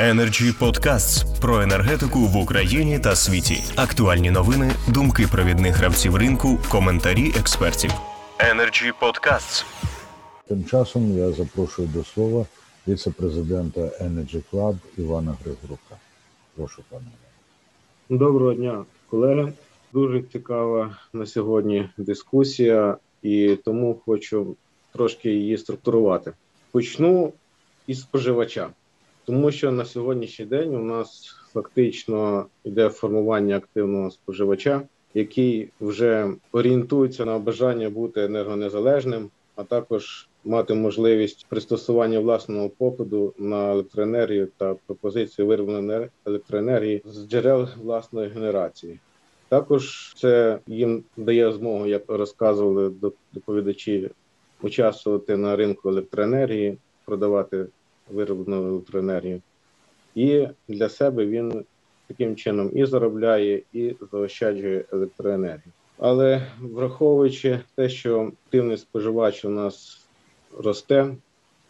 Energy Podcasts про енергетику в Україні та світі. Актуальні новини, думки провідних гравців ринку, коментарі експертів. Energy Podcasts. Тим часом я запрошую до слова віце-президента Energy Club Івана Григорука. Прошу пане. Доброго дня, колеги. Дуже цікава на сьогодні дискусія, і тому хочу трошки її структурувати. Почну із споживача, тому що на сьогоднішній день у нас фактично йде формування активного споживача, який вже орієнтується на бажання бути енергонезалежним, а також мати можливість пристосування власного попиту на електроенергію та пропозицію виробленої електроенергії з джерел власної генерації. Також це їм дає змогу, як розказували доповідачі, участвувати на ринку електроенергії, продавати вироблену електроенергію. І для себе він таким чином і заробляє, і заощаджує електроенергію. Але враховуючи те, що активний споживач у нас росте,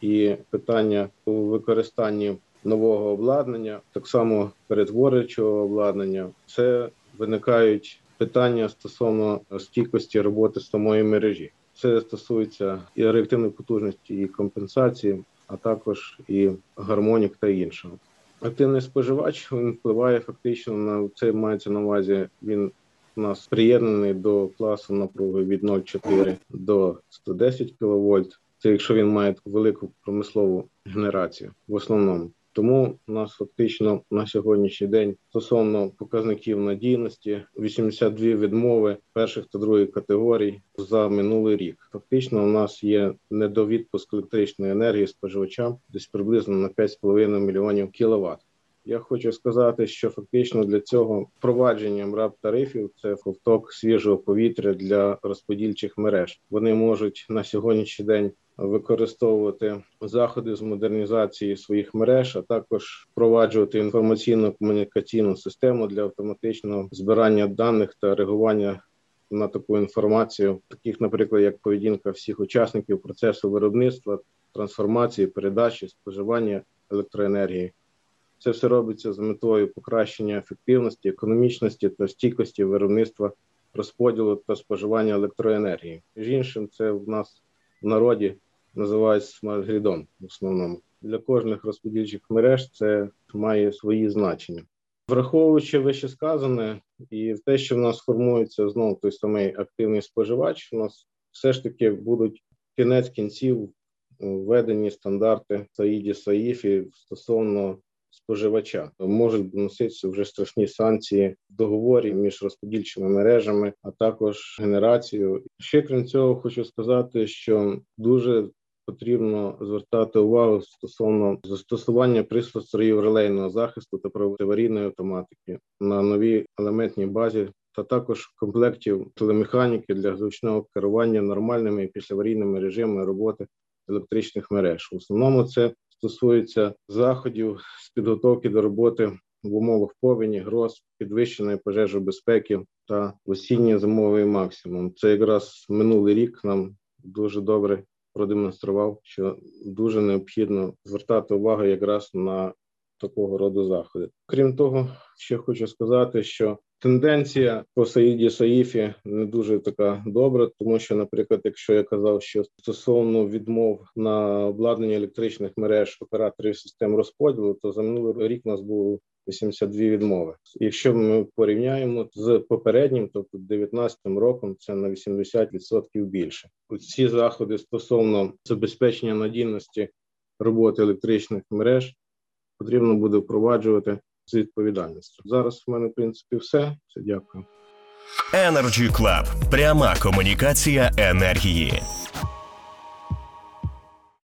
і питання у використанні нового обладнання, так само перетворюючого обладнання, це виникають питання стосовно стійкості роботи самої мережі. Це стосується і реактивної потужності, і компенсації, а також і гармонік та іншого. Активний споживач він впливає фактично на це. Мається на увазі. Він у нас приєднаний до класу напруги від 0,4 до 110 кВт. Це якщо він має велику промислову генерацію в основному. Тому у нас фактично на сьогоднішній день стосовно показників надійності 82 відмови перших та других категорій за минулий рік. Фактично, у нас є недовідпуск електричної енергії споживачам десь приблизно на 5,5 мільйонів кіловат. Я хочу сказати, що фактично для цього впровадженням раб тарифів це вток свіжого повітря для розподільчих мереж. Вони можуть на сьогоднішній день використовувати заходи з модернізації своїх мереж, а також впроваджувати інформаційно комунікаційну систему для автоматичного збирання даних та реагування на таку інформацію, таких, наприклад, як поведінка всіх учасників процесу виробництва, трансформації, передачі, споживання електроенергії. Це все робиться з метою покращення ефективності, економічності та стійкості виробництва розподілу та споживання електроенергії. Між іншим, це в нас в народі називають smart grid ом в основному. Для кожних розподільчих мереж це має свої значення. Враховуючи вище сказане, і те, що в нас формується знову той самий активний споживач, у нас все ж таки будуть кінець кінців введені стандарти SAIDI SAIFI стосовно споживача. Можуть доноситися вже страшні санкції в договорі між розподільчими мережами, а також генерацією. Ще крім цього, хочу сказати, що дуже Потрібно звертати увагу стосовно застосування пристрою релейного захисту та протиаварійної автоматики на новій елементній базі, та також комплектів телемеханіки для зручного керування нормальними і післяварійними режимами роботи електричних мереж. В основному це стосується заходів з підготовки до роботи в умовах повені, гроз, підвищеної пожежобезпеки та осінньо зимовий максимум. Це якраз минулий рік нам дуже добре продемонстрував, що дуже необхідно звертати увагу якраз на такого роду заходи. Крім того, ще хочу сказати, що тенденція по Саїді Саїфі не дуже така добра, тому що, наприклад, якщо я казав, що стосовно відмов на обладнання електричних мереж операторів систем розподілу, то за минулий рік у нас було 82 відмови. Якщо ми порівняємо з попереднім, тобто 19 роком, це на 80% більше. Ці заходи стосовно забезпечення надійності роботи електричних мереж потрібно буде впроваджувати з відповідальністю. Зараз в мене в принципі все. Все дякую. Energy Club. пряма комунікація енергії.